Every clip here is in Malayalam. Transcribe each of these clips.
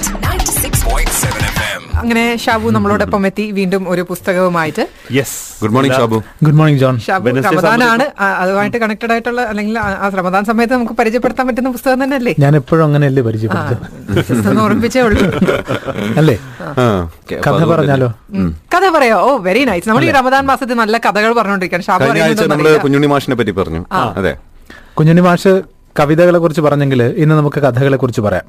96.7 FM. അങ്ങനെ ഷാബു നമ്മളോടൊപ്പം എത്തി. വീണ്ടും ഒരു പുസ്തകവുമായിട്ട്. Yes good morning Shabu. Good morning John Shabu റമദാനാണ് അതുമായിട്ട് കണക്റ്റഡ് ആയിട്ടുള്ള അല്ലെങ്കിൽ ആ ശ്രമദാന റമദാൻ സമയത്ത് നമുക്ക് പരിചയപ്പെടുത്താൻ പറ്റുന്ന പുസ്തകം തന്നെ അല്ലേ ഞാൻ എപ്പോഴും അങ്ങനെയല്ലേ പരിചയപ്പെടുത്തുന്നത് പരിചയപ്പെടുത്തും just ഉള്ളൂ. അല്ലേ? കഥ പറഞ്ഞാലോ? കഥ പറയോ. ഓ വെരി നൈസ് നമ്മൾ ഈ റമദാൻ മാസത്തിൽ നല്ല കഥകൾ പറഞ്ഞുകൊണ്ടിരിക്കുകയാണ് ഷാബു നമ്മൾ കുഞ്ഞുണ്ണി മാഷിനെ പറ്റി പറഞ്ഞു. അതെ. കുഞ്ഞുണ്ണി മാഷ് കവിതകളെ കുറിച്ച് പറഞ്ഞെങ്കിൽ ഇന്ന് നമുക്ക് കഥകളെ കുറിച്ച് പറയാം.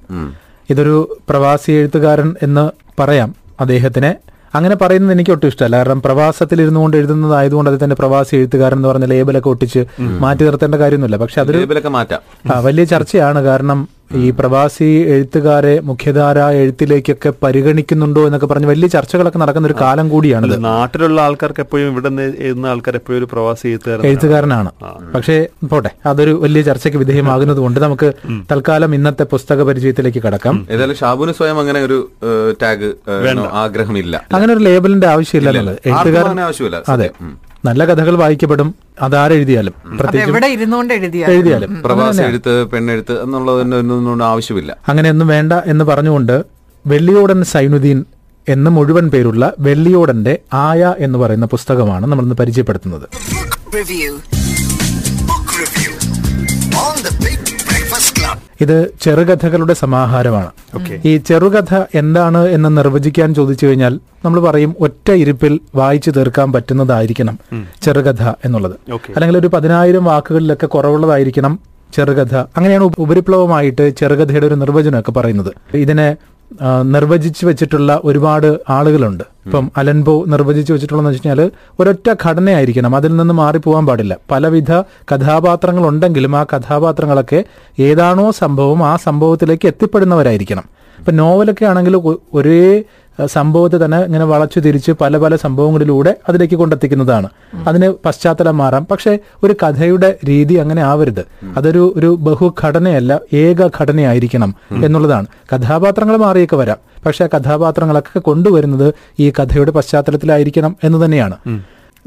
ഇതൊരു പ്രവാസി എഴുത്തുകാരൻ എന്ന് പറയാം അദ്ദേഹത്തിനെ. അങ്ങനെ പറയുന്നത് എനിക്ക് ഒട്ടും ഇഷ്ടമല്ല. കാരണം പ്രവാസത്തിൽ ഇരുന്നുകൊണ്ട് എഴുതുന്നതായതുകൊണ്ട് അത് തന്നെ പ്രവാസി എഴുത്തുകാരൻ എന്ന് പറഞ്ഞ ലേബലൊക്കെ ഒട്ടിച്ച് മാറ്റി നിർത്തേണ്ട കാര്യമൊന്നുമില്ല. പക്ഷെ അതൊരു ലേബലൊക്കെ മാറ്റാം. വലിയ ചർച്ചയാണ്. കാരണം ഈ പ്രവാസി എഴുത്തുകാരെ മുഖ്യധാര എഴുത്തിലേക്കൊക്കെ പരിഗണിക്കുന്നുണ്ടോ എന്നൊക്കെ പറഞ്ഞ് വലിയ ചർച്ചകളൊക്കെ നടക്കുന്ന ഒരു കാലം കൂടിയാണ് നാട്ടിലുള്ള ആൾക്കാർക്ക് എപ്പോഴും ഇവിടെ നിന്ന് എഴുതുന്ന ആൾക്കാർ എപ്പോഴും ഒരു പ്രവാസി എഴുത്തുകാരൻ എഴുത്തുകാരനാണ്. പക്ഷേ പോട്ടെ അതൊരു വലിയ ചർച്ചയ്ക്ക് വിധേയമാകുന്നത് കൊണ്ട് നമുക്ക് തൽക്കാലം ഇന്നത്തെ പുസ്തക പരിചയത്തിലേക്ക് കടക്കാം. ഏതായാലും ഷാബുന് സ്വയം അങ്ങനെ ഒരു ടാഗ് ആഗ്രഹമില്ല. അങ്ങനെ ഒരു ലേബലിന്റെ ആവശ്യമില്ല എഴുത്തുകാരനെ എഴുത്തുകാരൻ ആവശ്യമില്ല അതെ. നല്ല കഥകൾ വായിക്കപ്പെടും. അതാരെഴുതിയാലും അത് പ്രത്യേകിച്ചും എവിടെ ഇരുന്നുകൊണ്ട് എഴുതിയാലും. പ്രവാസി എഴുത്ത് പെണ്ണെഴുത്ത് എന്നുള്ളതിനൊന്നും ആവശ്യമില്ല. അങ്ങനെയൊന്നും വേണ്ട എന്ന് പറഞ്ഞുകൊണ്ട് വെള്ളിയോടൻ സൈനുദ്ദീൻ എന്ന മുഴുവൻ പേരുള്ള വെള്ളിയോടന്റെ ആയ എന്ന് പറയുന്ന പുസ്തകമാണ് നമ്മളിന്ന് പരിചയപ്പെടുത്തുന്നത്. ഇത് ചെറുകഥകളുടെ സമാഹാരമാണ്. ഈ ചെറുകഥ എന്താണ് എന്ന് നിർവചിക്കാൻ ചോദിച്ചു കഴിഞ്ഞാൽ നമ്മൾ പറയും ഒറ്റ ഇരിപ്പിൽ വായിച്ചു തീർക്കാൻ പറ്റുന്നതായിരിക്കണം ചെറുകഥ എന്നുള്ളത്. അല്ലെങ്കിൽ ഒരു പതിനായിരം വാക്കുകളിലൊക്കെ കുറവുള്ളതായിരിക്കണം ചെറുകഥ. അങ്ങനെയാണ് ഉപരിപ്ലവമായിട്ട് ചെറുകഥയുടെ ഒരു നിർവചനമൊക്കെ പറയുന്നത്. ഇതിനെ നിർവചിച്ചു വെച്ചിട്ടുള്ള ഒരുപാട് ആളുകളുണ്ട്. ഇപ്പം അലൻബോ നിർവചിച്ചു വെച്ചിട്ടുള്ളതെന്ന് വെച്ച് കഴിഞ്ഞാൽ ഒരൊറ്റ ഘടനയായിരിക്കണം. അതിൽ നിന്ന് മാറിപ്പോവാൻ പാടില്ല. പലവിധ കഥാപാത്രങ്ങൾ ഉണ്ടെങ്കിലും ആ കഥാപാത്രങ്ങളൊക്കെ ഏതാണോ സംഭവം ആ സംഭവത്തിലേക്ക് എത്തിപ്പെടുന്നവരായിരിക്കണം. ഇപ്പൊ നോവലൊക്കെ ആണെങ്കിൽ ഒരേ സംഭവത്തെ തന്നെ ഇങ്ങനെ വളച്ചു തിരിച്ച് പല പല സംഭവങ്ങളിലൂടെ അതിലേക്ക് കൊണ്ടെത്തിക്കുന്നതാണ്. അതിന് പശ്ചാത്തലം മാറാം. പക്ഷെ ഒരു കഥയുടെ രീതി അങ്ങനെ ആവരുത്. അതൊരു ഒരു ബഹുഘടനയല്ല ഏക ഘടനയായിരിക്കണം എന്നുള്ളതാണ്. കഥാപാത്രങ്ങൾ മാറിയൊക്കെ വരാം. പക്ഷെ ആ കഥാപാത്രങ്ങളൊക്കെ കൊണ്ടുവരുന്നത് ഈ കഥയുടെ പശ്ചാത്തലത്തിലായിരിക്കണം എന്ന് തന്നെയാണ്.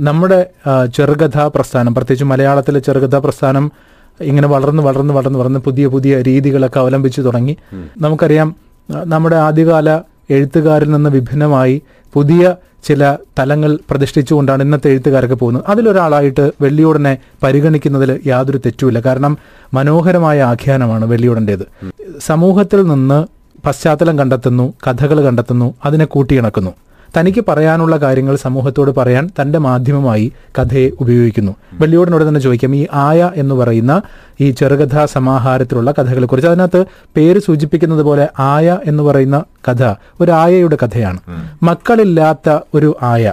നമ്മുടെ ചെറുകഥാ പ്രസ്ഥാനം പ്രത്യേകിച്ച് മലയാളത്തിലെ ചെറുകഥാ പ്രസ്ഥാനം ഇങ്ങനെ വളർന്ന് വളർന്ന് വളർന്ന് വളർന്ന് പുതിയ പുതിയ രീതികളൊക്കെ അവലംബിച്ചു തുടങ്ങി. നമുക്കറിയാം നമ്മുടെ ആദ്യകാല എഴുത്തുകാരിൽ നിന്ന് വിഭിന്നമായി പുതിയ ചില തലങ്ങൾ പ്രതിഷ്ഠിച്ചുകൊണ്ടാണ് ഇന്നത്തെ എഴുത്തുകാരൊക്കെ പോകുന്നത്. അതിലൊരാളായിട്ട് വെള്ളിയോടനെ പരിഗണിക്കുന്നതിൽ യാതൊരു തെറ്റുമില്ല. കാരണം മനോഹരമായ ആഖ്യാനമാണ് വെള്ളിയോടന്റേത് സമൂഹത്തിൽ നിന്ന് പശ്ചാത്തലം കണ്ടെത്തുന്നു കഥകൾ കണ്ടെത്തുന്നു അതിനെ കൂട്ടിയിണക്കുന്നു. തനിക്ക് പറയാനുള്ള കാര്യങ്ങൾ സമൂഹത്തോട് പറയാൻ തന്റെ മാധ്യമമായി കഥയെ ഉപയോഗിക്കുന്നു. വെള്ളിയോടിനോട് തന്നെ ചോദിക്കാം ഈ ആയ എന്ന് പറയുന്ന ഈ ചെറുകഥാ സമാഹാരത്തിലുള്ള കഥകളെ കുറിച്ച് അതിനകത്ത് പേര് സൂചിപ്പിക്കുന്നത് പോലെ ആയ എന്ന് പറയുന്ന കഥ ഒരു ആയയുടെ കഥയാണ്. മക്കളില്ലാത്ത ഒരു ആയ.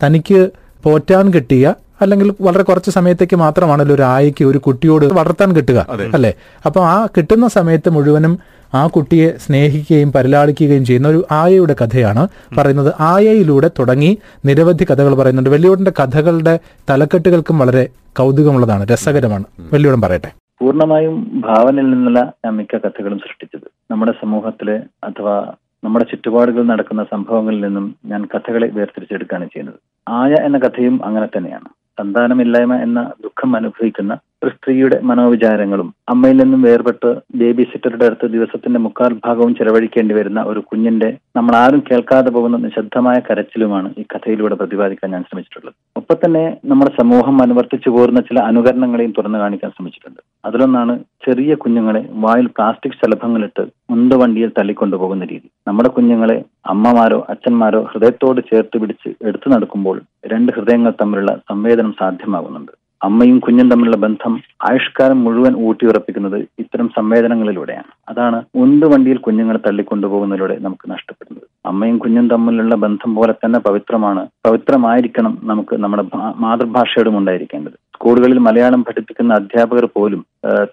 തനിക്ക് പോറ്റാൻ കിട്ടിയ അല്ലെങ്കിൽ വളരെ കുറച്ച് സമയത്തേക്ക് മാത്രമാണല്ലോ ഒരു ആയയ്ക്ക് ഒരു കുട്ടിയോട് വളർത്താൻ കിട്ടുക അല്ലെ? അപ്പൊ ആ കിട്ടുന്ന സമയത്ത് മുഴുവനും ആ കുട്ടിയെ സ്നേഹിക്കുകയും പരിലാളിക്കുകയും ചെയ്യുന്ന ഒരു ആയയുടെ കഥയാണ് പറയുന്നത്. ആയയിലൂടെ തുടങ്ങി നിരവധി കഥകൾ പറയുന്നുണ്ട്. വെള്ളിയോടിന്റെ കഥകളുടെ തലക്കെട്ടുകൾക്കും വളരെ കൗതുകമുള്ളതാണ് രസകരമാണ്. വെള്ളിയോടൻ പറയട്ടെ. പൂർണമായും ഭാവനയിൽ നിന്നുള്ള മിക്ക കഥകളും സൃഷ്ടിച്ചത്. നമ്മുടെ സമൂഹത്തിലെ അഥവാ നമ്മുടെ ചുറ്റുപാടുകളിൽ നടക്കുന്ന സംഭവങ്ങളിൽ നിന്നും ഞാൻ കഥകളെ വേർതിരിച്ചെടുക്കുകയാണ് ചെയ്യുന്നത്. ആയ എന്ന കഥയും അങ്ങനെ തന്നെയാണ്. സന്താനമില്ലായ്മ എന്ന ദുഃഖം അനുഭവിക്കുന്ന ഒരു സ്ത്രീയുടെ മനോവിചാരങ്ങളും അമ്മയിൽ നിന്നും വേർപെട്ട് ബേബി സിറ്ററുടെ അടുത്ത് ദിവസത്തിന്റെ മുക്കാൽ ഭാഗവും ചെലവഴിക്കേണ്ടി വരുന്ന ഒരു കുഞ്ഞിന്റെ നമ്മൾ ആരും കേൾക്കാതെ പോകുന്ന നിശബ്ദമായ കരച്ചിലുമാണ് ഈ കഥയിലൂടെ പ്രതിപാദിക്കാൻ ഞാൻ ശ്രമിച്ചിട്ടുള്ളത്. ഒപ്പം തന്നെ നമ്മുടെ സമൂഹം അനുവർത്തിച്ചു പോരുന്ന ചില അനുകരണങ്ങളെയും തുറന്നു കാണിക്കാൻ ശ്രമിച്ചിട്ടുണ്ട്. അതിലൊന്നാണ് ചെറിയ കുഞ്ഞുങ്ങളെ വായിൽ പ്ലാസ്റ്റിക് ശലഭങ്ങളിട്ട് ഉന്തുവണ്ടിയിൽ തള്ളിക്കൊണ്ടുപോകുന്ന രീതി. നമ്മുടെ കുഞ്ഞുങ്ങളെ അമ്മമാരോ അച്ഛന്മാരോ ഹൃദയത്തോട് ചേർത്ത് പിടിച്ച് എടുത്തു നടക്കുമ്പോൾ രണ്ട് ഹൃദയങ്ങൾ തമ്മിലുള്ള സംവേദനം സാധ്യമാകുന്നുണ്ട്. അമ്മയും കുഞ്ഞും തമ്മിലുള്ള ബന്ധം ആയുഷ്കാലം മുഴുവൻ ഊട്ടിയുറപ്പിക്കുന്നത് ഇത്തരം സംവേദനങ്ങളിലൂടെയാണ്. അതാണ് ഉന്ത് വണ്ടിയിൽ കുഞ്ഞുങ്ങളെ തള്ളിക്കൊണ്ടുപോകുന്നതിലൂടെ നമുക്ക് നഷ്ടപ്പെടുന്നത്. അമ്മയും കുഞ്ഞും തമ്മിലുള്ള ബന്ധം പോലെ തന്നെ പവിത്രമാണ് പവിത്രമായിരിക്കണം നമുക്ക് നമ്മുടെ മാതൃഭാഷയോടും ഉണ്ടായിരിക്കേണ്ടത്. സ്കൂളുകളിൽ മലയാളം പഠിപ്പിക്കുന്ന അധ്യാപകർ പോലും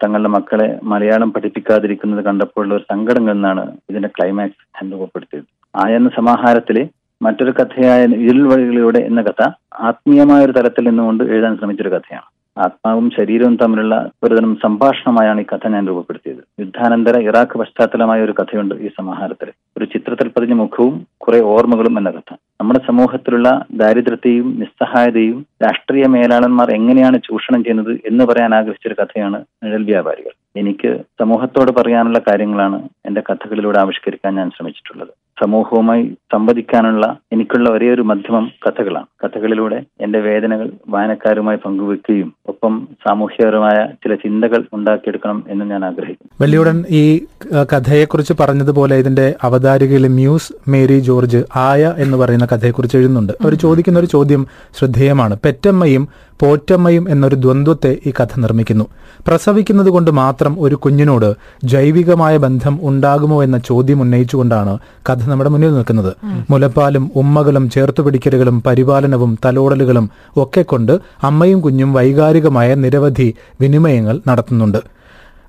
തങ്ങളുടെ മക്കളെ മലയാളം പഠിപ്പിക്കാതിരിക്കുന്നത് കണ്ടപ്പോഴുള്ള ഒരു സങ്കടം എന്നാണ് ഇതിന്റെ ക്ലൈമാക്സ് അനുഭവപ്പെടുത്തിയത് ആയ എന്ന സമാഹാരത്തിലെ മറ്റൊരു കഥയായ ഇരുൾ വഴികളിലൂടെ എന്ന കഥ ആത്മീയമായ ഒരു തലത്തിൽ നിന്നുകൊണ്ട് എഴുതാൻ ശ്രമിച്ചൊരു കഥയാണ്. ആത്മാവും ശരീരവും തമ്മിലുള്ള ഒരുതരം സംഭാഷണമായാണ് ഈ കഥ ഞാൻ രൂപപ്പെടുത്തിയത്. യുദ്ധാനന്തര ഇറാഖ് പശ്ചാത്തലമായ ഒരു കഥയുണ്ട് ഈ സമാഹാരത്തിൽ. ഒരു ചിത്രത്തിൽ പതിഞ്ഞ മുഖവും കുറെ ഓർമ്മകളും എന്ന കഥ. നമ്മുടെ സമൂഹത്തിലുള്ള ദാരിദ്ര്യത്തെയും നിസ്സഹായതയും രാഷ്ട്രീയ മേലാളന്മാർ എങ്ങനെയാണ് ചൂഷണം ചെയ്യുന്നത് എന്ന് പറയാൻ ആഗ്രഹിച്ചൊരു കഥയാണ് നിഴൽ വ്യാപാരികൾ. എനിക്ക് സമൂഹത്തോട് പറയാനുള്ള കാര്യങ്ങളാണ് എന്റെ കഥകളിലൂടെ ആവിഷ്കരിക്കാൻ ഞാൻ ശ്രമിച്ചിട്ടുള്ളത്. സമൂഹവുമായി സംവദിക്കാനുള്ള എനിക്കുള്ള ഒരേ ഒരു മാധ്യമം കഥകളാണ്. കഥകളിലൂടെ എന്റെ വേദനകൾ വായനക്കാരുമായി പങ്കുവെക്കുകയും ഒപ്പം സാമൂഹ്യപരമായ ചില ചിന്തകൾ ഉണ്ടാക്കിയെടുക്കണം എന്ന് ഞാൻ ആഗ്രഹിക്കുന്നു. വെള്ളിയുടൻ ഈ കഥയെക്കുറിച്ച് പറഞ്ഞതുപോലെ ഇതിന്റെ അവതാരികയിൽ മ്യൂസ് മേരി ജോർജ് ആയ എന്ന് പറയുന്ന കഥയെക്കുറിച്ച് എഴുതുന്നുണ്ട്. അവർ ചോദിക്കുന്ന ഒരു ചോദ്യം ശ്രദ്ധേയമാണ്. പെറ്റമ്മയും പോറ്റമ്മയും എന്നൊരു ദ്വന്ദ്വത്തെ ഈ കഥ നിർമ്മിക്കുന്നു. പ്രസവിക്കുന്നത് കൊണ്ട് മാത്രം ഒരു കുഞ്ഞിനോട് ജൈവികമായ ബന്ധം ഉണ്ടാകുമോ എന്ന ചോദ്യം ഉന്നയിച്ചുകൊണ്ടാണ് കഥ നമ്മുടെ മുന്നിൽ നിൽക്കുന്നത്. മുലപ്പാലും ഉമ്മകളും ചേർത്തുപിടിക്കലുകളും പരിപാലനവും തലോടലുകളും ഒക്കെ കൊണ്ട് അമ്മയും കുഞ്ഞും വൈകാരികമായ നിരവധി വിനിമയങ്ങൾ നടത്തുന്നുണ്ട്.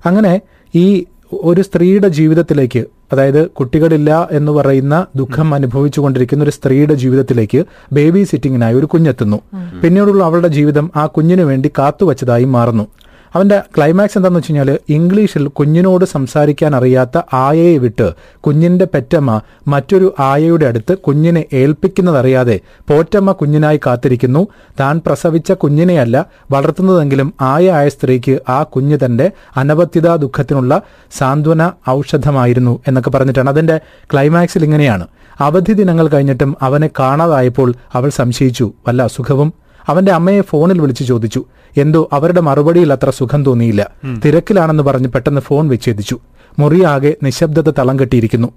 അങ്ങനെ ഈ ഒരു സ്ത്രീയുടെ ജീവിതത്തിലേക്ക് അതായത് കുട്ടികളില്ല എന്ന് പറയുന്ന ദുഃഖം അനുഭവിച്ചു കൊണ്ടിരിക്കുന്ന ഒരു സ്ത്രീയുടെ ജീവിതത്തിലേക്ക് ബേബി സിറ്റിങ്ങിനായി ഒരു കുഞ്ഞെത്തുന്നു. പിന്നീടുള്ള അവളുടെ ജീവിതം ആ കുഞ്ഞിനു വേണ്ടി കാത്തുവച്ചതായി മാറുന്നു. അവന്റെ ക്ലൈമാക്സ് എന്താണെന്ന് വെച്ച് കഴിഞ്ഞാൽ ഇംഗ്ലീഷിൽ കുഞ്ഞിനോട് സംസാരിക്കാൻ അറിയാത്ത ആയയെ വിട്ട് കുഞ്ഞിന്റെ പെറ്റമ്മ മറ്റൊരു ആയയുടെ അടുത്ത് കുഞ്ഞിനെ ഏൽപ്പിക്കുന്നതറിയാതെ പോറ്റമ്മ കുഞ്ഞിനായി കാത്തിരിക്കുന്നു. താൻ പ്രസവിച്ച കുഞ്ഞിനെയല്ല വളർത്തുന്നതെങ്കിലും ആയ ആയ സ്ത്രീക്ക് ആ കുഞ്ഞ് തന്റെ അനവത്യതാ ദുഃഖത്തിനുള്ള സാന്ത്വന ഔഷധമായിരുന്നു എന്നൊക്കെ പറഞ്ഞിട്ടാണ്. അതിന്റെ ക്ലൈമാക്സിൽ ഇങ്ങനെയാണ്. അവധി ദിനങ്ങൾ കഴിഞ്ഞിട്ടും അവനെ കാണാതായപ്പോൾ അവൾ സംശയിച്ചു. വല്ല അസുഖവും അവന്റെ അമ്മയെ ഫോണിൽ വിളിച്ചു ചോദിച്ചു. എന്തോ അവരുടെ മറുപടിയിൽ അത്ര സുഖം തോന്നിയില്ല. തിരക്കിലാണെന്ന് പറഞ്ഞ് പെട്ടെന്ന് ഫോൺ വിച്ഛേദിച്ചു. മുറിയാകെ നിശബ്ദത തളം കെട്ടിയിരിക്കുന്നു.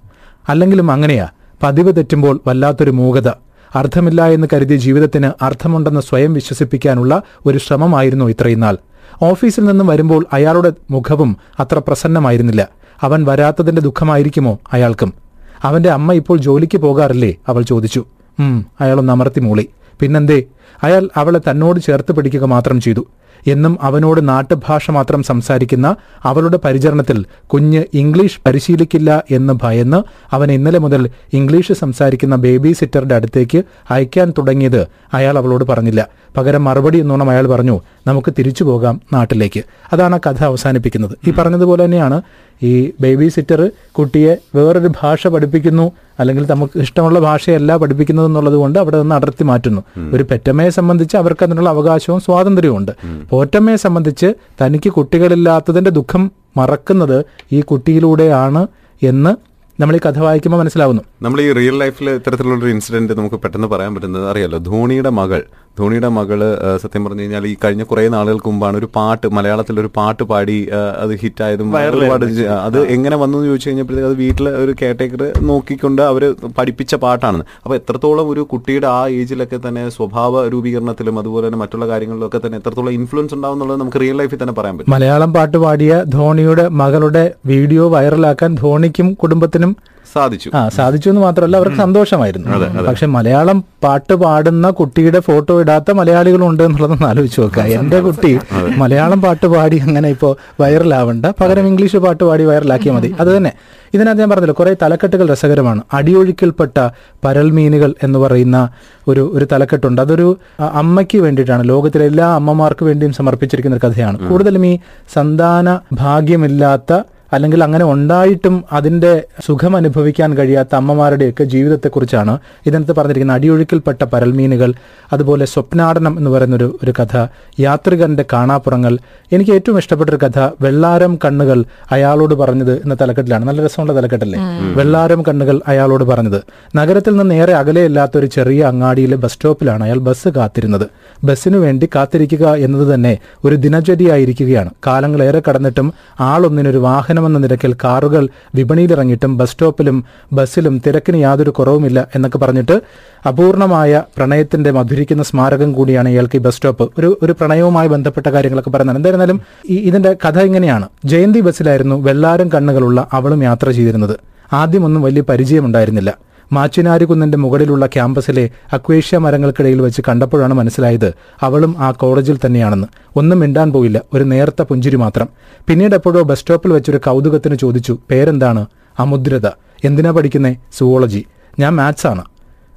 അല്ലെങ്കിലും അങ്ങനെയാ. പതിവ് തെറ്റുമ്പോൾ വല്ലാത്തൊരു മൂകത. അർത്ഥമില്ല എന്ന് കരുതിയ ജീവിതത്തിന് അർത്ഥമുണ്ടെന്ന് സ്വയം വിശ്വസിപ്പിക്കാനുള്ള ഒരു ശ്രമമായിരുന്നു ഇത്രയും നാൾ. ഓഫീസിൽ നിന്നും വരുമ്പോൾ അയാളുടെ മുഖവും അത്ര പ്രസന്നമായിരുന്നില്ല. അവൻ വരാത്തതിന്റെ ദുഃഖമായിരിക്കുമോ അയാൾക്കും? അവന്റെ അമ്മ ഇപ്പോൾ ജോലിക്ക് പോകാറില്ലേ? അവൾ ചോദിച്ചു. ഉം അയാളൊന്ന് അമർത്തി മൂളി. പിന്നെന്തേ അയാൾ അവളെ തന്നോട് ചേർത്ത് പിടിക്കുക മാത്രം ചെയ്തു. എന്നും അവനോട് നാട്ടുഭാഷ മാത്രം സംസാരിക്കുന്ന അവളുടെ പരിചരണത്തിൽ കുഞ്ഞ് ഇംഗ്ലീഷ് പരിശീലിക്കില്ല എന്ന് ഭയന്ന് അവൻ ഇന്നലെ മുതൽ ഇംഗ്ലീഷ് സംസാരിക്കുന്ന ബേബി സിറ്ററുടെ അടുത്തേക്ക് അയക്കാൻ തുടങ്ങിയത് അയാൾ അവളോട് പറഞ്ഞില്ല. പകരം മറുപടി എന്നോണം അയാൾ പറഞ്ഞു നമുക്ക് തിരിച്ചു പോകാം നാട്ടിലേക്ക്. അതാണ് ആ കഥ അവസാനിപ്പിക്കുന്നത്. ഈ പറഞ്ഞതുപോലെ തന്നെയാണ് ഈ ബേബി സിറ്റർ കുട്ടിയെ വേറൊരു ഭാഷ പഠിപ്പിക്കുന്നു അല്ലെങ്കിൽ നമുക്ക് ഇഷ്ടമുള്ള ഭാഷയല്ല പഠിപ്പിക്കുന്നത് എന്നുള്ളത് കൊണ്ട് അവിടെ നിന്ന് അടർത്തി മാറ്റുന്നു. ഒരു പെറ്റമ്മയെ സംബന്ധിച്ച് അവർക്ക് അതിനുള്ള അവകാശവും സ്വാതന്ത്ര്യവും ഉണ്ട്. പോറ്റമ്മയെ സംബന്ധിച്ച് തനിക്ക് കുട്ടികളില്ലാത്തതിന്റെ ദുഃഖം മറക്കുന്നത് ഈ കുട്ടിയിലൂടെയാണ് എന്ന് നമ്മൾ ഈ കഥ വായിക്കുമ്പോൾ മനസ്സിലാവുന്നു. നമ്മൾ ഈ റിയൽ ലൈഫിൽ ഇത്തരത്തിലുള്ള ഒരു ഇൻസിഡന്റ് നമുക്ക് പെട്ടെന്ന് പറയാൻ പറ്റുന്നത് അറിയാലോ? ധോണിയുടെ മകൾ ധോണിയുടെ മകൾ സത്യം പറഞ്ഞു കഴിഞ്ഞാൽ ഈ കഴിഞ്ഞ കുറെ നാളുകൾക്ക് മുമ്പാണ് ഒരു പാട്ട് മലയാളത്തിൽ ഒരു പാട്ട് പാടി അത് ഹിറ്റായതും ഒരുപാട് അത് എങ്ങനെ വന്നു എന്ന് ചോദിച്ചു കഴിഞ്ഞപ്പോഴത്തേക്ക് അത് വീട്ടിലെ ഒരു കെയർടേക്കർ നോക്കിക്കൊണ്ട് അവർ പഠിപ്പിച്ച പാട്ടാണ്. അപ്പൊ എത്രത്തോളം ഒരു കുട്ടിയുടെ ആ ഏജിലൊക്കെ തന്നെ സ്വഭാവ രൂപീകരണത്തിലും അതുപോലെ തന്നെ മറ്റുള്ള കാര്യങ്ങളിലൊക്കെ തന്നെ എത്രത്തോളം ഇൻഫ്ലുവൻസ് ഉണ്ടാവും എന്നുള്ളത് നമുക്ക് റിയൽ ലൈഫിൽ തന്നെ പറയാൻ പറ്റും. മലയാളം പാട്ട് പാടിയ ധോണിയുടെ മകളുടെ വീഡിയോ വൈറലാക്കാൻ ധോണിക്കും കുടുംബത്തിനും സാധിച്ചു. ആ സാധിച്ചു എന്ന് മാത്രമല്ല അവർക്ക് സന്തോഷമായിരുന്നു. പക്ഷെ മലയാളം പാട്ട് പാടുന്ന കുട്ടിയുടെ ഫോട്ടോ ഇടാത്ത മലയാളികളും ഉണ്ട് എന്നുള്ളതൊന്ന് ആലോചിച്ച് നോക്കുക. എന്റെ കുട്ടി മലയാളം പാട്ട് പാടി അങ്ങനെ ഇപ്പോ വൈറലാവണ്ട. പകരം ഇംഗ്ലീഷ് പാട്ട് പാടി വൈറലാക്കിയാൽ മതി. അത് തന്നെ. ഇതിനകത്ത് ഞാൻ പറഞ്ഞല്ലോ കുറെ തലക്കെട്ടുകൾ രസകരമാണ്. അടിയൊഴുക്കിൽപ്പെട്ട പരൽമീനുകൾ എന്ന് പറയുന്ന ഒരു ഒരു തലക്കെട്ടുണ്ട്. അതൊരു അമ്മയ്ക്ക് വേണ്ടിയിട്ടാണ് ലോകത്തിലെ എല്ലാ അമ്മമാർക്ക് വേണ്ടിയും സമർപ്പിച്ചിരിക്കുന്ന ഒരു കഥയാണ്. കൂടുതലും ഈ സന്താന ഭാഗ്യമില്ലാത്ത അല്ലെങ്കിൽ അങ്ങനെ ഉണ്ടായിട്ടും അതിന്റെ സുഖം അനുഭവിക്കാൻ കഴിയാത്ത അമ്മമാരുടെയൊക്കെ ജീവിതത്തെക്കുറിച്ചാണ് ഇതിനകത്ത് പറഞ്ഞിരിക്കുന്ന അടിയൊഴുക്കിൽപ്പെട്ട പരൽമീനുകൾ അതുപോലെ സ്വപ്നാടനം എന്ന് പറയുന്നൊരു ഒരു കഥ യാത്രികന്റെ കാണാപ്പുറങ്ങൾ. എനിക്ക് ഏറ്റവും ഇഷ്ടപ്പെട്ട ഒരു കഥ വെള്ളാരം കണ്ണുകൾ അയാളോട് പറഞ്ഞത് എന്ന തലക്കെട്ടിലാണ്. നല്ല രസമുള്ള തലക്കെട്ടല്ലേ? വെള്ളാരം കണ്ണുകൾ അയാളോട് പറഞ്ഞത്. നഗരത്തിൽ നിന്ന് നേരെ അകലെയല്ലാത്ത ഒരു ചെറിയ അങ്ങാടിയിലെ ബസ് സ്റ്റോപ്പിലാണ് അയാൾ ബസ് കാത്തിരുന്നത്. ബസ്സിനു വേണ്ടി കാത്തിരിക്കുക എന്നത് തന്നെ ഒരു ദിനചര്യയായിരിക്കുകയാണ്. കാലങ്ങളേറെ കടന്നിട്ടും ആളൊന്നിനൊരു വാഹനമെന്ന നിരക്കിൽ കാറുകൾ വിപണിയിലിറങ്ങിയിട്ടും ബസ് സ്റ്റോപ്പിലും ബസ്സിലും തിരക്കിന് യാതൊരു കുറവുമില്ല എന്നൊക്കെ പറഞ്ഞിട്ട് അപൂർണമായ പ്രണയത്തിന്റെ മധുരിക്കുന്ന സ്മാരകം കൂടിയാണ് ഇയാൾക്ക് ഈ ബസ് സ്റ്റോപ്പ്. ഒരു ഒരു പ്രണയവുമായി ബന്ധപ്പെട്ട കാര്യങ്ങളൊക്കെ പറയുന്നത് എന്തായിരുന്നാലും ഇതിന്റെ കഥ ഇങ്ങനെയാണ്. ജയന്തി ബസ്സിലായിരുന്നു വെള്ളാരം കണ്ണുകളുള്ള അവളും യാത്ര ചെയ്തിരുന്നത്. ആദ്യമൊന്നും വലിയ പരിചയമുണ്ടായിരുന്നില്ല. മാച്ചിനാരുകുന്നിന്റെ മുകളിലുള്ള ക്യാമ്പസിലെ അക്വേഷ്യ മരങ്ങൾക്കിടയിൽ വെച്ച് കണ്ടപ്പോഴാണ് മനസ്സിലായത് അവളും ആ കോളേജിൽ തന്നെയാണെന്ന്. ഒന്നും മിണ്ടാൻ പോയില്ല. ഒരു നേർത്ത പുഞ്ചിരി മാത്രം. പിന്നീട് എപ്പോഴോ ബസ് സ്റ്റോപ്പിൽ വെച്ചൊരു കൗതുകത്തിന് ചോദിച്ചു പേരെന്താണ്? അമുദ്രത. എന്തിനാ പഠിക്കുന്നേ? സുവോളജി. ഞാൻ മാത്സ് ആണ്.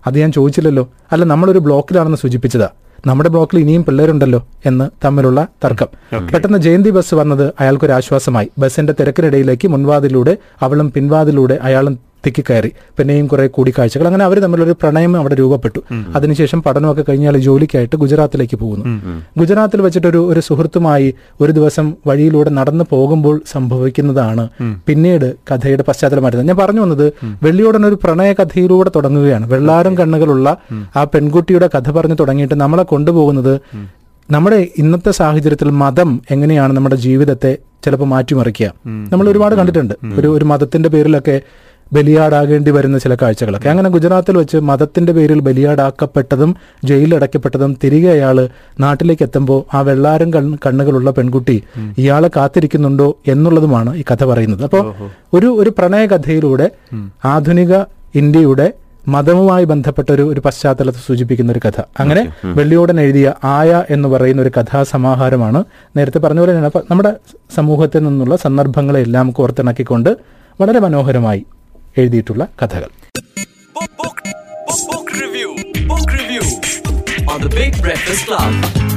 അത് ഞാൻ ചോദിച്ചില്ലല്ലോ. അല്ല നമ്മളൊരു ബ്ലോക്കിലാണെന്ന് സൂചിപ്പിച്ചതാ. നമ്മുടെ ബ്ലോക്കിൽ ഇനിയും പിള്ളേരുണ്ടല്ലോ എന്ന് തമ്മിലുള്ള തർക്കം. പെട്ടെന്ന് ജയന്തി ബസ് വന്നത് അയാൾക്കൊരു ആശ്വാസമായി ബസിന്റെ തിരക്കിനിടയിലേക്ക് മുൻവാതിലൂടെ അവളും പിൻവാതിലൂടെ അയാളും തിക്കിക്കയറി പിന്നെയും കുറെ കൂടിക്കാഴ്ചകൾ. അങ്ങനെ അവർ തമ്മിലൊരു പ്രണയം അവിടെ രൂപപ്പെട്ടു. അതിനുശേഷം പഠനമൊക്കെ കഴിഞ്ഞാൽ ജോലിക്കായിട്ട് ഗുജറാത്തിലേക്ക് പോകുന്നു. ഗുജറാത്തിൽ വെച്ചിട്ടൊരു ഒരു സുഹൃത്തുമായി ഒരു ദിവസം വഴിയിലൂടെ നടന്നു പോകുമ്പോൾ സംഭവിക്കുന്നതാണ് പിന്നീട് കഥയുടെ പശ്ചാത്തലമായിരുന്നത്. ഞാൻ പറഞ്ഞു വന്നത് വെള്ളിയോടൻ ഒരു പ്രണയ കഥയിലൂടെ തുടങ്ങുകയാണ്. വെള്ളാരം കണ്ണുകളുള്ള ആ പെൺകുട്ടിയുടെ കഥ പറഞ്ഞു തുടങ്ങിയിട്ട് നമ്മളെ കൊണ്ടുപോകുന്നത് നമ്മുടെ ഇന്നത്തെ സാഹചര്യത്തിൽ മതം എങ്ങനെയാണ് നമ്മുടെ ജീവിതത്തെ ചിലപ്പോൾ മാറ്റിമറിക്കുക. നമ്മൾ ഒരുപാട് കണ്ടിട്ടുണ്ട്. ഒരു ഒരു മതത്തിന്റെ പേരിലൊക്കെ ബലിയാടാകേണ്ടി വരുന്ന ചില കാഴ്ചകളൊക്കെ. അങ്ങനെ ഗുജറാത്തിൽ വെച്ച് മതത്തിന്റെ പേരിൽ ബലിയാടാക്കപ്പെട്ടതും ജയിലിലടയ്ക്കപ്പെട്ടതും തിരികെ അയാൾ നാട്ടിലേക്ക് എത്തുമ്പോൾ ആ വെള്ളാരം കൺ കണ്ണുകളുള്ള പെൺകുട്ടി ഇയാളെ കാത്തിരിക്കുന്നുണ്ടോ എന്നുള്ളതുമാണ് ഈ കഥ പറയുന്നത്. അപ്പോൾ ഒരു ഒരു പ്രണയ കഥയിലൂടെ ആധുനിക ഇന്ത്യയുടെ മതവുമായി ബന്ധപ്പെട്ട ഒരു ഒരു പശ്ചാത്തലത്തെ സൂചിപ്പിക്കുന്ന ഒരു കഥ. അങ്ങനെ വെള്ളിയോടൻ എഴുതിയ ആയ എന്ന് പറയുന്ന ഒരു കഥാസമാഹാരമാണ് നേരത്തെ പറഞ്ഞ പോലെ തന്നെ. നമ്മുടെ സമൂഹത്തിൽ നിന്നുള്ള സന്ദർഭങ്ങളെല്ലാം കോർത്തിണക്കിക്കൊണ്ട് വളരെ മനോഹരമായി എഴുതിയിട്ടുള്ള കഥകൾ book review. Book review on the Big Breakfast Club.